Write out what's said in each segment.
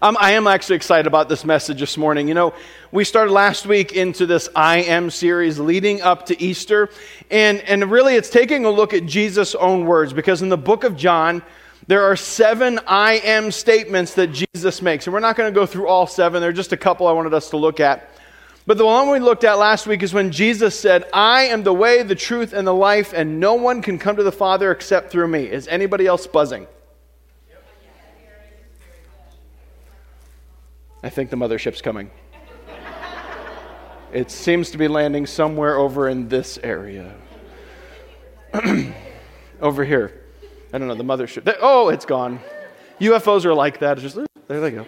Um, I am actually excited about this message this morning. You know, we started last week into this I Am series leading up to Easter. And, and really, it's taking a look at Jesus' own words because in the book of John, there are seven I am statements that Jesus makes. And we're not going to go through all seven, there are just a couple I wanted us to look at. But the one we looked at last week is when Jesus said, I am the way, the truth, and the life, and no one can come to the Father except through me. Is anybody else buzzing? I think the mothership's coming. it seems to be landing somewhere over in this area. over here. I don't know, the mothership. Oh, it's gone. UFOs are like that. It's just, there they go.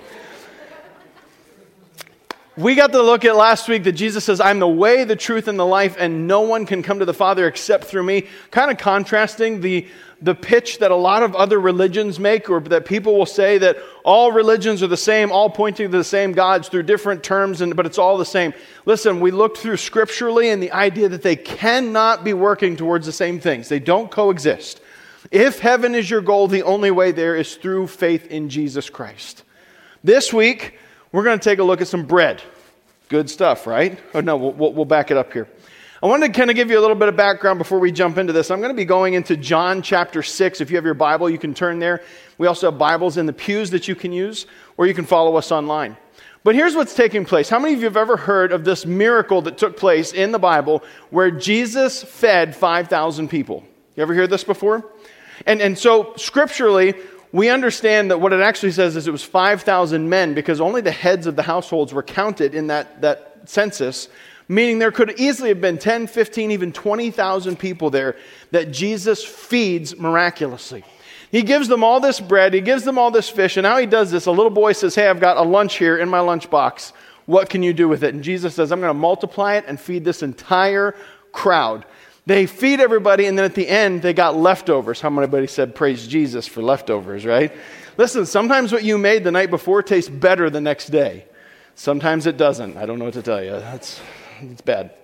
We got to look at last week that Jesus says, I'm the way, the truth, and the life, and no one can come to the Father except through me. Kind of contrasting the, the pitch that a lot of other religions make, or that people will say that all religions are the same, all pointing to the same gods through different terms, and, but it's all the same. Listen, we looked through scripturally and the idea that they cannot be working towards the same things, they don't coexist. If heaven is your goal, the only way there is through faith in Jesus Christ. This week, we're going to take a look at some bread. Good stuff, right? Oh, no, we'll, we'll back it up here. I wanted to kind of give you a little bit of background before we jump into this. I'm going to be going into John chapter 6. If you have your Bible, you can turn there. We also have Bibles in the pews that you can use, or you can follow us online. But here's what's taking place. How many of you have ever heard of this miracle that took place in the Bible where Jesus fed 5,000 people? You ever hear this before? And, and so, scripturally, we understand that what it actually says is it was 5,000 men because only the heads of the households were counted in that, that census, meaning there could easily have been 10, 15, even 20,000 people there that Jesus feeds miraculously. He gives them all this bread, he gives them all this fish, and now he does this. A little boy says, Hey, I've got a lunch here in my lunchbox. What can you do with it? And Jesus says, I'm going to multiply it and feed this entire crowd. They feed everybody, and then at the end, they got leftovers. How many said, Praise Jesus for leftovers, right? Listen, sometimes what you made the night before tastes better the next day. Sometimes it doesn't. I don't know what to tell you. That's it's bad.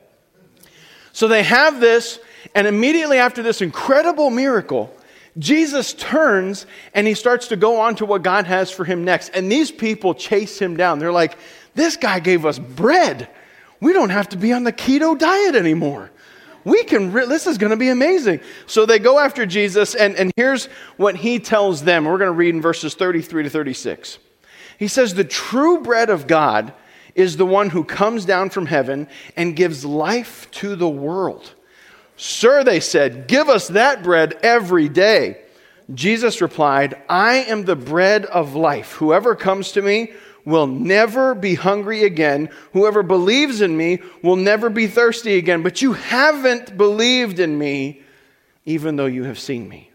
So they have this, and immediately after this incredible miracle, Jesus turns and he starts to go on to what God has for him next. And these people chase him down. They're like, This guy gave us bread. We don't have to be on the keto diet anymore we can, re- this is going to be amazing. So they go after Jesus, and, and here's what he tells them. We're going to read in verses 33 to 36. He says, The true bread of God is the one who comes down from heaven and gives life to the world. Sir, they said, give us that bread every day. Jesus replied, I am the bread of life. Whoever comes to me will never be hungry again. Whoever believes in me will never be thirsty again. But you haven't believed in me, even though you have seen me.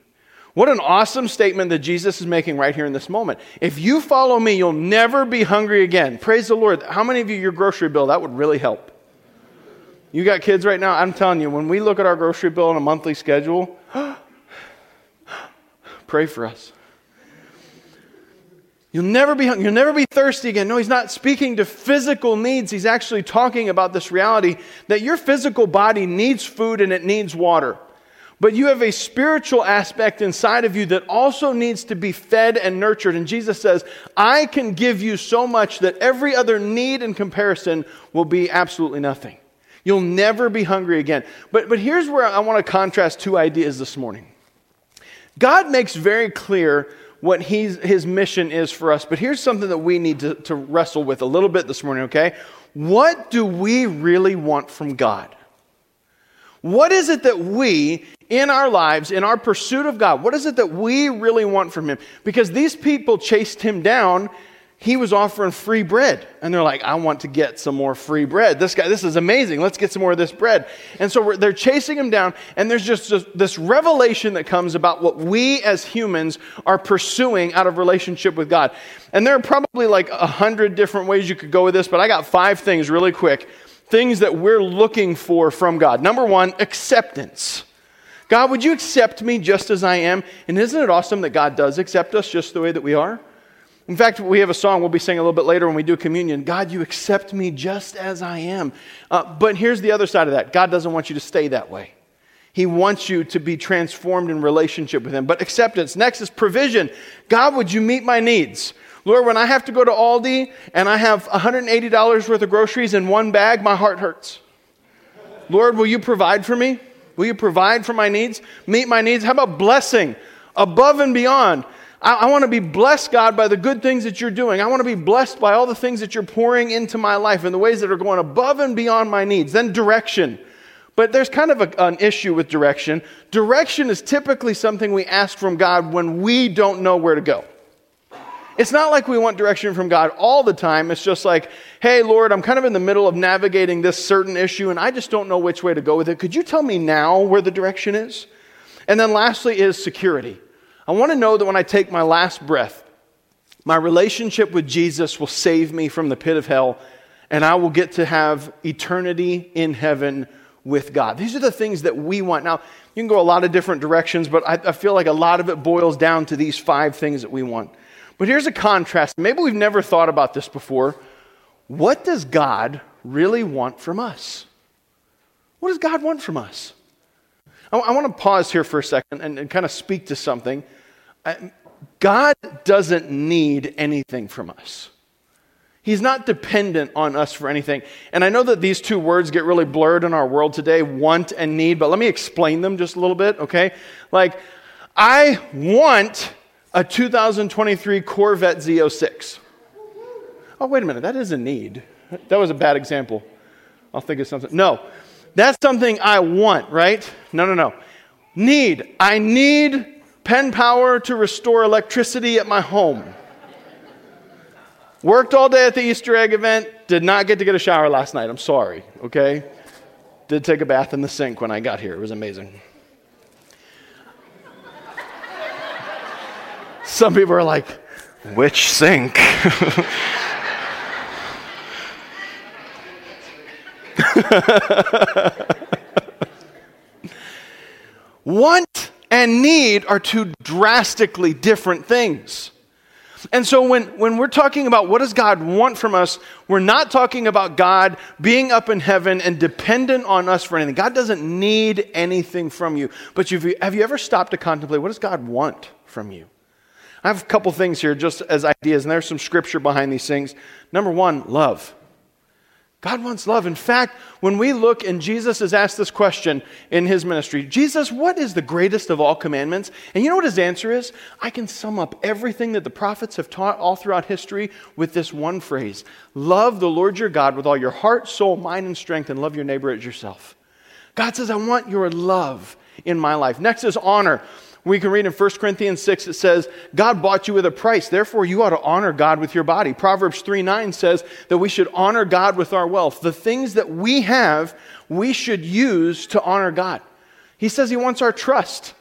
What an awesome statement that Jesus is making right here in this moment. If you follow me, you'll never be hungry again. Praise the Lord. How many of you, your grocery bill, that would really help? You got kids right now? I'm telling you, when we look at our grocery bill on a monthly schedule, pray for us. You'll never be hungry. you'll never be thirsty again. No, he's not speaking to physical needs. He's actually talking about this reality that your physical body needs food and it needs water. But you have a spiritual aspect inside of you that also needs to be fed and nurtured. And Jesus says, I can give you so much that every other need in comparison will be absolutely nothing. You'll never be hungry again. But, but here's where I want to contrast two ideas this morning. God makes very clear what he's, his mission is for us. But here's something that we need to, to wrestle with a little bit this morning, okay? What do we really want from God? What is it that we, in our lives, in our pursuit of God, what is it that we really want from Him? Because these people chased Him down he was offering free bread. And they're like, I want to get some more free bread. This guy, this is amazing. Let's get some more of this bread. And so they're chasing him down, and there's just this revelation that comes about what we as humans are pursuing out of relationship with God. And there are probably like a hundred different ways you could go with this, but I got five things really quick. Things that we're looking for from God. Number one, acceptance. God, would you accept me just as I am? And isn't it awesome that God does accept us just the way that we are? In fact, we have a song we'll be singing a little bit later when we do communion God, you accept me just as I am. Uh, but here's the other side of that God doesn't want you to stay that way. He wants you to be transformed in relationship with Him. But acceptance. Next is provision. God, would you meet my needs? Lord, when I have to go to Aldi and I have $180 worth of groceries in one bag, my heart hurts. Lord, will you provide for me? Will you provide for my needs? Meet my needs? How about blessing above and beyond? I, I want to be blessed, God, by the good things that you're doing. I want to be blessed by all the things that you're pouring into my life in the ways that are going above and beyond my needs. Then direction. But there's kind of a, an issue with direction. Direction is typically something we ask from God when we don't know where to go. It's not like we want direction from God all the time. It's just like, hey, Lord, I'm kind of in the middle of navigating this certain issue and I just don't know which way to go with it. Could you tell me now where the direction is? And then lastly is security. I want to know that when I take my last breath, my relationship with Jesus will save me from the pit of hell and I will get to have eternity in heaven with God. These are the things that we want. Now, you can go a lot of different directions, but I, I feel like a lot of it boils down to these five things that we want. But here's a contrast. Maybe we've never thought about this before. What does God really want from us? What does God want from us? I, I want to pause here for a second and, and kind of speak to something. Uh, God doesn't need anything from us. He's not dependent on us for anything. And I know that these two words get really blurred in our world today want and need, but let me explain them just a little bit, okay? Like, I want a 2023 Corvette Z06. Oh, wait a minute, that is a need. That was a bad example. I'll think of something. No, that's something I want, right? No, no, no. Need. I need Penn Power to restore electricity at my home. Worked all day at the Easter egg event, did not get to get a shower last night. I'm sorry, okay? Did take a bath in the sink when I got here. It was amazing. Some people are like, which sink? Want and need are two drastically different things. And so when, when we're talking about what does God want from us, we're not talking about God being up in heaven and dependent on us for anything. God doesn't need anything from you. But have you ever stopped to contemplate what does God want from you? I have a couple things here just as ideas, and there's some scripture behind these things. Number one, love. God wants love. In fact, when we look and Jesus is asked this question in his ministry Jesus, what is the greatest of all commandments? And you know what his answer is? I can sum up everything that the prophets have taught all throughout history with this one phrase Love the Lord your God with all your heart, soul, mind, and strength, and love your neighbor as yourself. God says, I want your love in my life. Next is honor. We can read in 1 Corinthians 6, it says, God bought you with a price. Therefore, you ought to honor God with your body. Proverbs 3 9 says that we should honor God with our wealth. The things that we have, we should use to honor God. He says he wants our trust.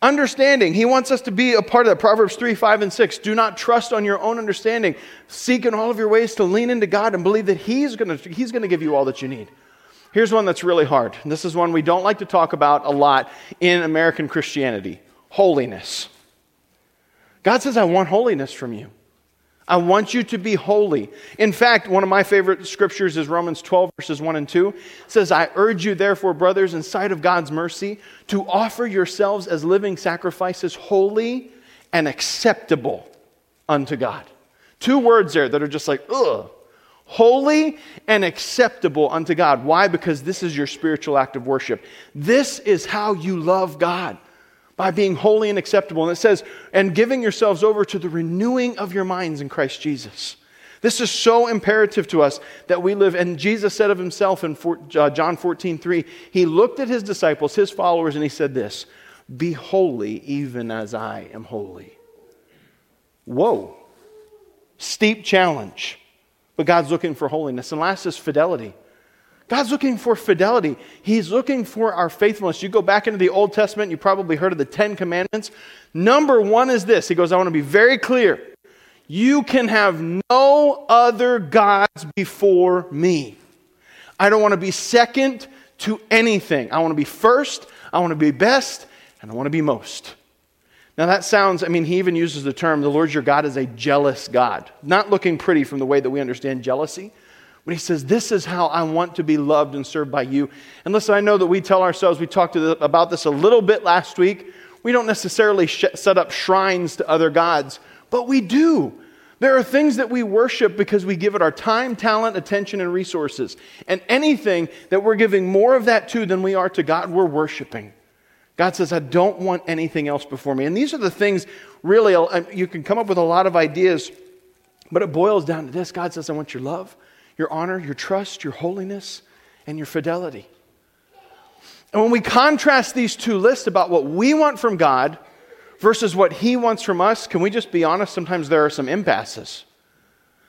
Understanding. He wants us to be a part of that. Proverbs 3, 5, and 6. Do not trust on your own understanding. Seek in all of your ways to lean into God and believe that He's going to, he's going to give you all that you need. Here's one that's really hard. This is one we don't like to talk about a lot in American Christianity holiness. God says, I want holiness from you. I want you to be holy. In fact, one of my favorite scriptures is Romans 12, verses 1 and 2. It says, I urge you, therefore, brothers, in sight of God's mercy, to offer yourselves as living sacrifices, holy and acceptable unto God. Two words there that are just like, ugh. Holy and acceptable unto God. Why? Because this is your spiritual act of worship. This is how you love God by being holy and acceptable. And it says, and giving yourselves over to the renewing of your minds in Christ Jesus. This is so imperative to us that we live. And Jesus said of himself in uh, John 14, 3, he looked at his disciples, his followers, and he said this Be holy even as I am holy. Whoa. Steep challenge. But God's looking for holiness. And last is fidelity. God's looking for fidelity. He's looking for our faithfulness. You go back into the Old Testament, you probably heard of the Ten Commandments. Number one is this He goes, I want to be very clear. You can have no other gods before me. I don't want to be second to anything. I want to be first, I want to be best, and I want to be most. Now, that sounds, I mean, he even uses the term, the Lord your God is a jealous God. Not looking pretty from the way that we understand jealousy. But he says, This is how I want to be loved and served by you. And listen, I know that we tell ourselves, we talked about this a little bit last week. We don't necessarily sh- set up shrines to other gods, but we do. There are things that we worship because we give it our time, talent, attention, and resources. And anything that we're giving more of that to than we are to God, we're worshiping. God says, I don't want anything else before me. And these are the things, really, uh, you can come up with a lot of ideas, but it boils down to this God says, I want your love, your honor, your trust, your holiness, and your fidelity. And when we contrast these two lists about what we want from God versus what He wants from us, can we just be honest? Sometimes there are some impasses.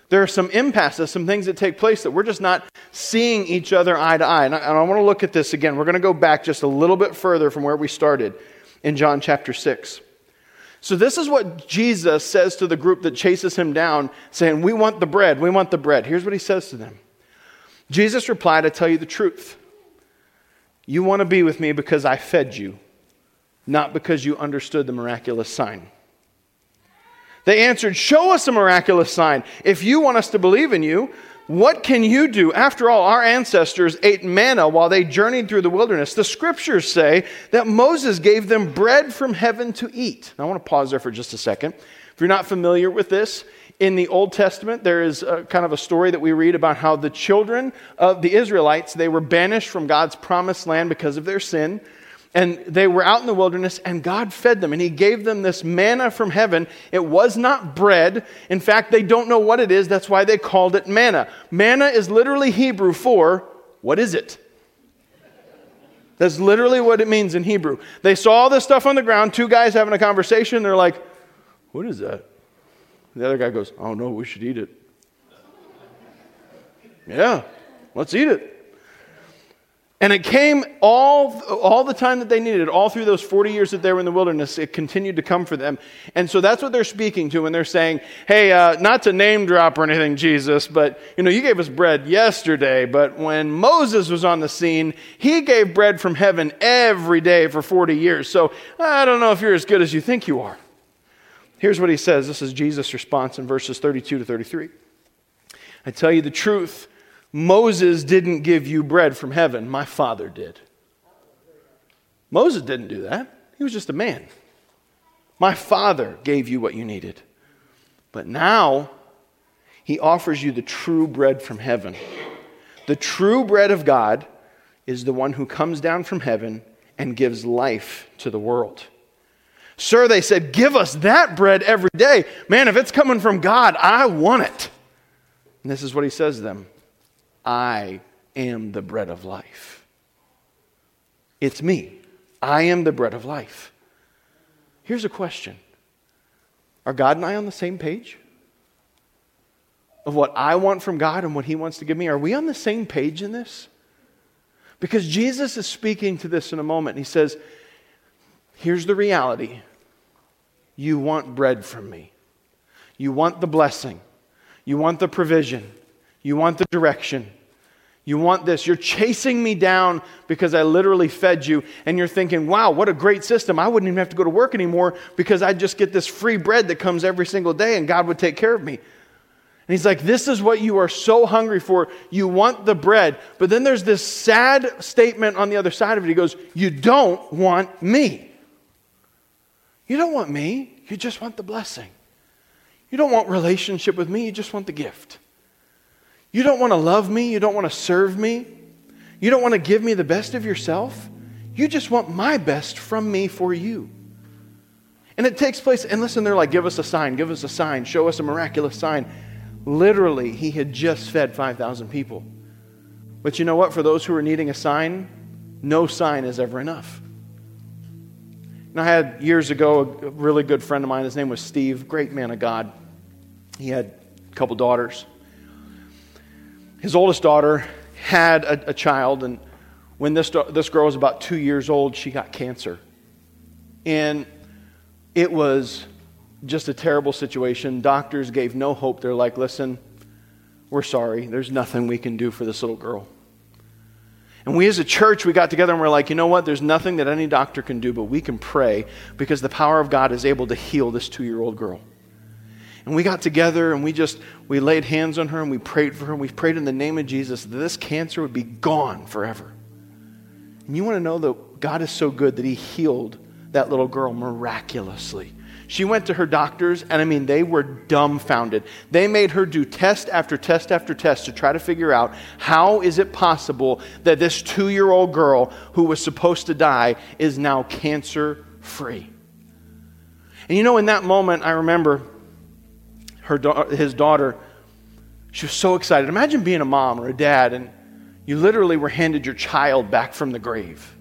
There are some impasses, some things that take place that we're just not seeing each other eye to eye. And I, and I want to look at this again. We're going to go back just a little bit further from where we started in John chapter 6. So, this is what Jesus says to the group that chases him down, saying, We want the bread, we want the bread. Here's what he says to them Jesus replied, I tell you the truth. You want to be with me because I fed you, not because you understood the miraculous sign. They answered, Show us a miraculous sign. If you want us to believe in you, what can you do? After all, our ancestors ate manna while they journeyed through the wilderness. The scriptures say that Moses gave them bread from heaven to eat. Now, I want to pause there for just a second. If you're not familiar with this, in the Old Testament, there is a, kind of a story that we read about how the children of the Israelites, they were banished from God's promised land because of their sin. And they were out in the wilderness, and God fed them, and He gave them this manna from heaven. It was not bread. In fact, they don't know what it is. That's why they called it manna. Manna is literally Hebrew for what is it? That's literally what it means in Hebrew. They saw all this stuff on the ground, two guys having a conversation. They're like, What is that? The other guy goes, Oh no, we should eat it. yeah, let's eat it. And it came all, all the time that they needed, all through those 40 years that they were in the wilderness, it continued to come for them. And so that's what they're speaking to when they're saying, hey, uh, not to name drop or anything, Jesus, but, you know, you gave us bread yesterday, but when Moses was on the scene, he gave bread from heaven every day for 40 years. So I don't know if you're as good as you think you are. Here's what he says. This is Jesus' response in verses 32 to 33. I tell you the truth. Moses didn't give you bread from heaven, my father did. Moses didn't do that. He was just a man. My father gave you what you needed. But now, he offers you the true bread from heaven. The true bread of God is the one who comes down from heaven and gives life to the world. Sir, they said, give us that bread every day. Man, if it's coming from God, I want it. And this is what he says to them I am the bread of life. It's me. I am the bread of life. Here's a question Are God and I on the same page? Of what I want from God and what He wants to give me? Are we on the same page in this? Because Jesus is speaking to this in a moment. He says, Here's the reality you want bread from me, you want the blessing, you want the provision. You want the direction. You want this. You're chasing me down because I literally fed you. And you're thinking, wow, what a great system. I wouldn't even have to go to work anymore because I'd just get this free bread that comes every single day and God would take care of me. And he's like, this is what you are so hungry for. You want the bread. But then there's this sad statement on the other side of it. He goes, You don't want me. You don't want me. You just want the blessing. You don't want relationship with me. You just want the gift. You don't want to love me. You don't want to serve me. You don't want to give me the best of yourself. You just want my best from me for you. And it takes place, and listen, they're like, give us a sign, give us a sign, show us a miraculous sign. Literally, he had just fed 5,000 people. But you know what? For those who are needing a sign, no sign is ever enough. And I had years ago a really good friend of mine, his name was Steve, great man of God. He had a couple daughters his oldest daughter had a, a child, and when this, this girl was about two years old, she got cancer. And it was just a terrible situation. Doctors gave no hope. They're like, listen, we're sorry. There's nothing we can do for this little girl. And we as a church, we got together and we're like, you know what? There's nothing that any doctor can do, but we can pray because the power of God is able to heal this two year old girl. And we got together and we just, we laid hands on her and we prayed for her and we prayed in the name of Jesus that this cancer would be gone forever. And you want to know that God is so good that He healed that little girl miraculously. She went to her doctors, and I mean, they were dumbfounded. They made her do test after test after test to try to figure out how is it possible that this two year old girl who was supposed to die is now cancer free. And you know, in that moment, I remember her, his daughter, she was so excited. Imagine being a mom or a dad, and you literally were handed your child back from the grave.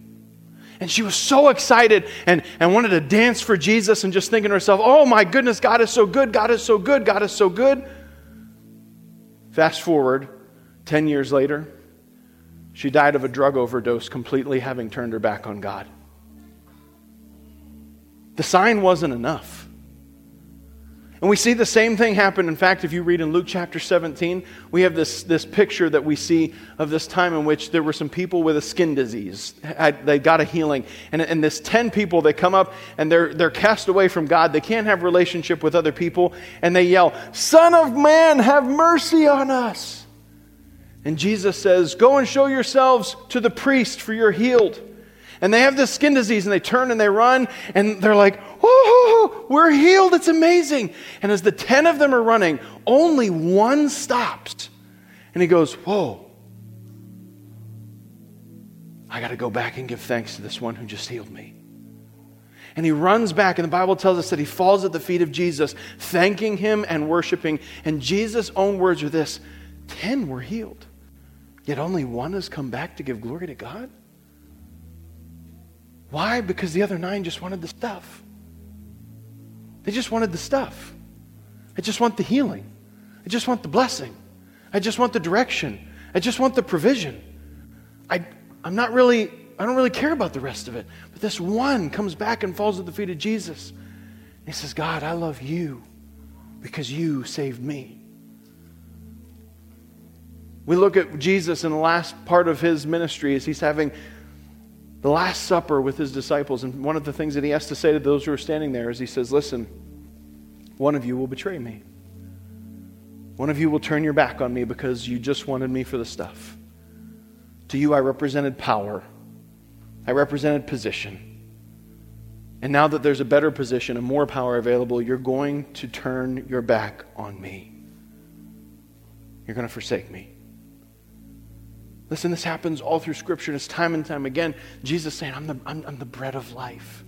And she was so excited and, and wanted to dance for Jesus and just thinking to herself, oh my goodness, God is so good, God is so good, God is so good. Fast forward 10 years later, she died of a drug overdose, completely having turned her back on God. The sign wasn't enough. And we see the same thing happen. In fact, if you read in Luke chapter 17, we have this, this picture that we see of this time in which there were some people with a skin disease. They got a healing. And, and this 10 people, they come up and they're, they're cast away from God. They can't have relationship with other people. And they yell, Son of man, have mercy on us. And Jesus says, Go and show yourselves to the priest, for you're healed and they have this skin disease and they turn and they run and they're like, oh, we're healed. It's amazing. And as the 10 of them are running, only one stops. And he goes, whoa. I got to go back and give thanks to this one who just healed me. And he runs back, and the Bible tells us that he falls at the feet of Jesus, thanking him and worshiping. And Jesus' own words are this 10 were healed, yet only one has come back to give glory to God? Why? Because the other nine just wanted the stuff. They just wanted the stuff. I just want the healing. I just want the blessing. I just want the direction. I just want the provision. I, I'm not really, I don't really care about the rest of it. But this one comes back and falls at the feet of Jesus. And he says, God, I love you because you saved me. We look at Jesus in the last part of his ministry as he's having the Last Supper with his disciples. And one of the things that he has to say to those who are standing there is he says, Listen, one of you will betray me. One of you will turn your back on me because you just wanted me for the stuff. To you, I represented power, I represented position. And now that there's a better position and more power available, you're going to turn your back on me. You're going to forsake me. Listen, this happens all through Scripture, and it's time and time again. Jesus saying, I'm the, I'm, I'm the bread of life.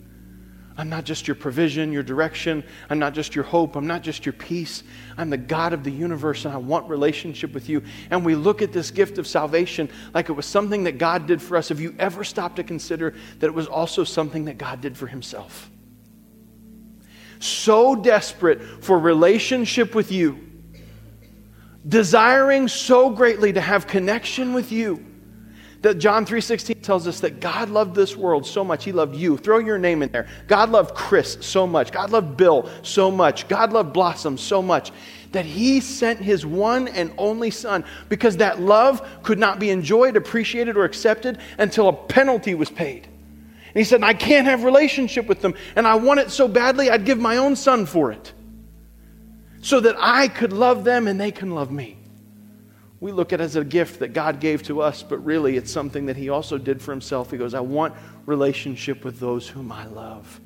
I'm not just your provision, your direction. I'm not just your hope. I'm not just your peace. I'm the God of the universe, and I want relationship with you. And we look at this gift of salvation like it was something that God did for us. Have you ever stopped to consider that it was also something that God did for himself? So desperate for relationship with you desiring so greatly to have connection with you that John 3:16 tells us that God loved this world so much he loved you. Throw your name in there. God loved Chris so much. God loved Bill so much. God loved Blossom so much that he sent his one and only son because that love could not be enjoyed, appreciated or accepted until a penalty was paid. And he said, "I can't have relationship with them and I want it so badly I'd give my own son for it." So that I could love them and they can love me. We look at it as a gift that God gave to us, but really it's something that He also did for Himself. He goes, I want relationship with those whom I love.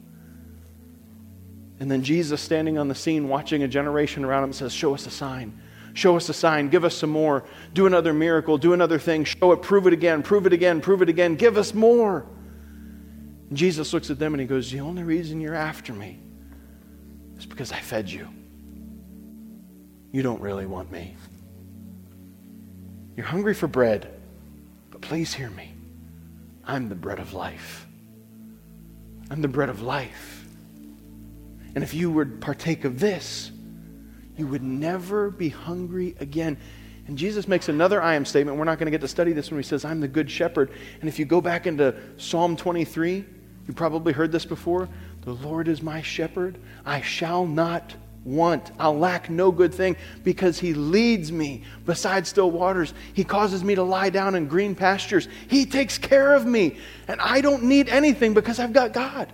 And then Jesus, standing on the scene, watching a generation around him, says, Show us a sign. Show us a sign. Give us some more. Do another miracle. Do another thing. Show it. Prove it again. Prove it again. Prove it again. Give us more. And Jesus looks at them and he goes, The only reason you're after me is because I fed you you don't really want me. You're hungry for bread, but please hear me. I'm the bread of life. I'm the bread of life. And if you would partake of this, you would never be hungry again. And Jesus makes another I am statement. We're not going to get to study this when he says, I'm the good shepherd. And if you go back into Psalm 23, you probably heard this before. The Lord is my shepherd. I shall not want. I'll lack no good thing because He leads me beside still waters. He causes me to lie down in green pastures. He takes care of me. And I don't need anything because I've got God.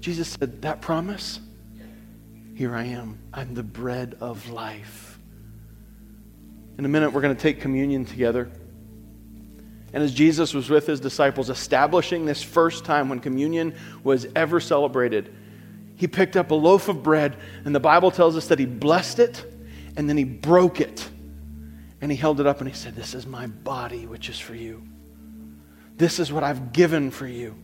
Jesus said, That promise, here I am. I'm the bread of life. In a minute, we're going to take communion together. And as Jesus was with his disciples, establishing this first time when communion was ever celebrated, he picked up a loaf of bread, and the Bible tells us that he blessed it and then he broke it. And he held it up and he said, This is my body, which is for you. This is what I've given for you.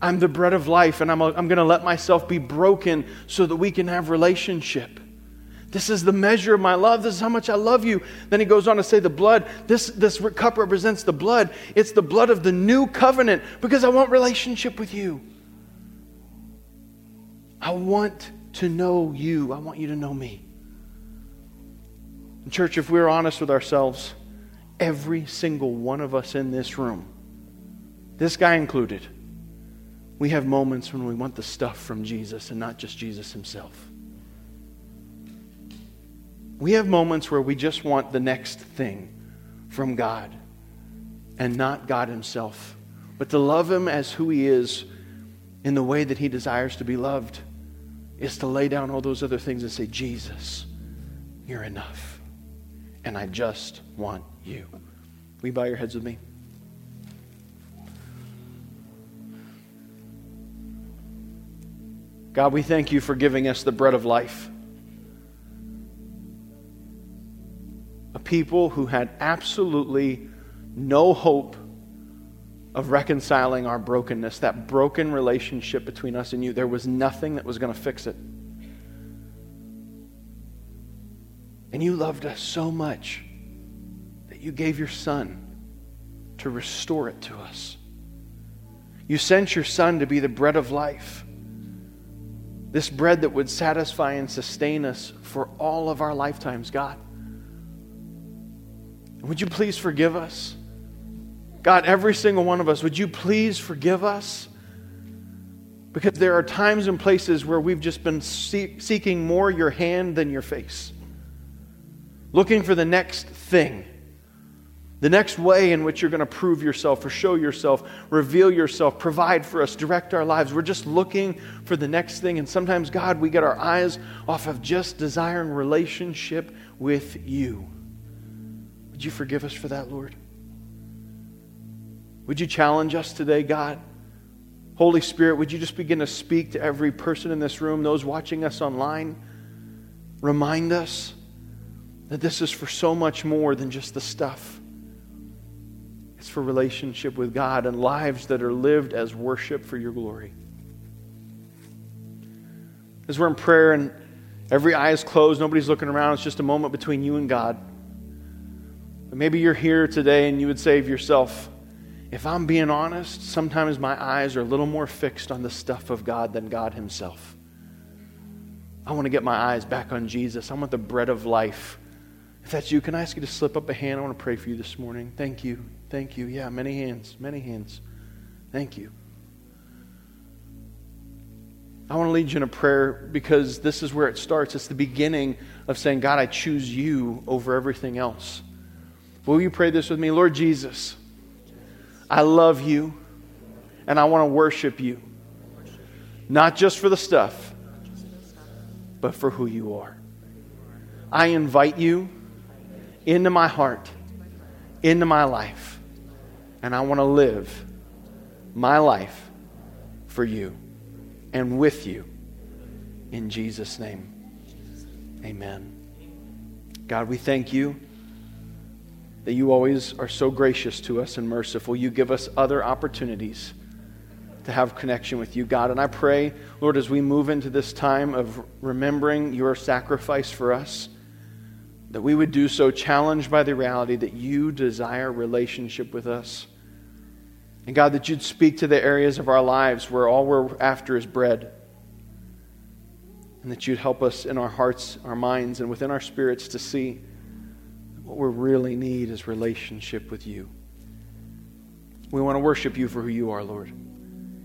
I'm the bread of life, and I'm, I'm going to let myself be broken so that we can have relationship. This is the measure of my love. This is how much I love you. Then he goes on to say, The blood, this, this cup represents the blood. It's the blood of the new covenant because I want relationship with you. I want to know you. I want you to know me. And church, if we're honest with ourselves, every single one of us in this room, this guy included, we have moments when we want the stuff from Jesus and not just Jesus himself. We have moments where we just want the next thing from God and not God himself, but to love him as who he is in the way that he desires to be loved is to lay down all those other things and say, Jesus, you're enough. And I just want you. Will you bow your heads with me? God, we thank you for giving us the bread of life. A people who had absolutely no hope of reconciling our brokenness, that broken relationship between us and you. There was nothing that was going to fix it. And you loved us so much that you gave your son to restore it to us. You sent your son to be the bread of life. This bread that would satisfy and sustain us for all of our lifetimes, God. Would you please forgive us? God, every single one of us, would you please forgive us? Because there are times and places where we've just been seeking more your hand than your face, looking for the next thing, the next way in which you're going to prove yourself or show yourself, reveal yourself, provide for us, direct our lives. We're just looking for the next thing. And sometimes, God, we get our eyes off of just desiring relationship with you. Would you forgive us for that, Lord? Would you challenge us today, God? Holy Spirit, would you just begin to speak to every person in this room, those watching us online? Remind us that this is for so much more than just the stuff. It's for relationship with God and lives that are lived as worship for your glory. As we're in prayer and every eye is closed, nobody's looking around, it's just a moment between you and God. But maybe you're here today and you would of yourself, if I'm being honest, sometimes my eyes are a little more fixed on the stuff of God than God Himself. I want to get my eyes back on Jesus. I want the bread of life. If that's you, can I ask you to slip up a hand? I want to pray for you this morning. Thank you. Thank you. Yeah, many hands. Many hands. Thank you. I want to lead you in a prayer because this is where it starts. It's the beginning of saying, God, I choose you over everything else. Will you pray this with me? Lord Jesus. I love you and I want to worship you. Not just for the stuff, but for who you are. I invite you into my heart, into my life, and I want to live my life for you and with you. In Jesus' name, amen. God, we thank you that you always are so gracious to us and merciful. You give us other opportunities to have connection with you, God. And I pray, Lord, as we move into this time of remembering your sacrifice for us, that we would do so challenged by the reality that you desire relationship with us. And God, that you'd speak to the areas of our lives where all we're after is bread. And that you'd help us in our hearts, our minds, and within our spirits to see what we really need is relationship with you. We want to worship you for who you are, Lord.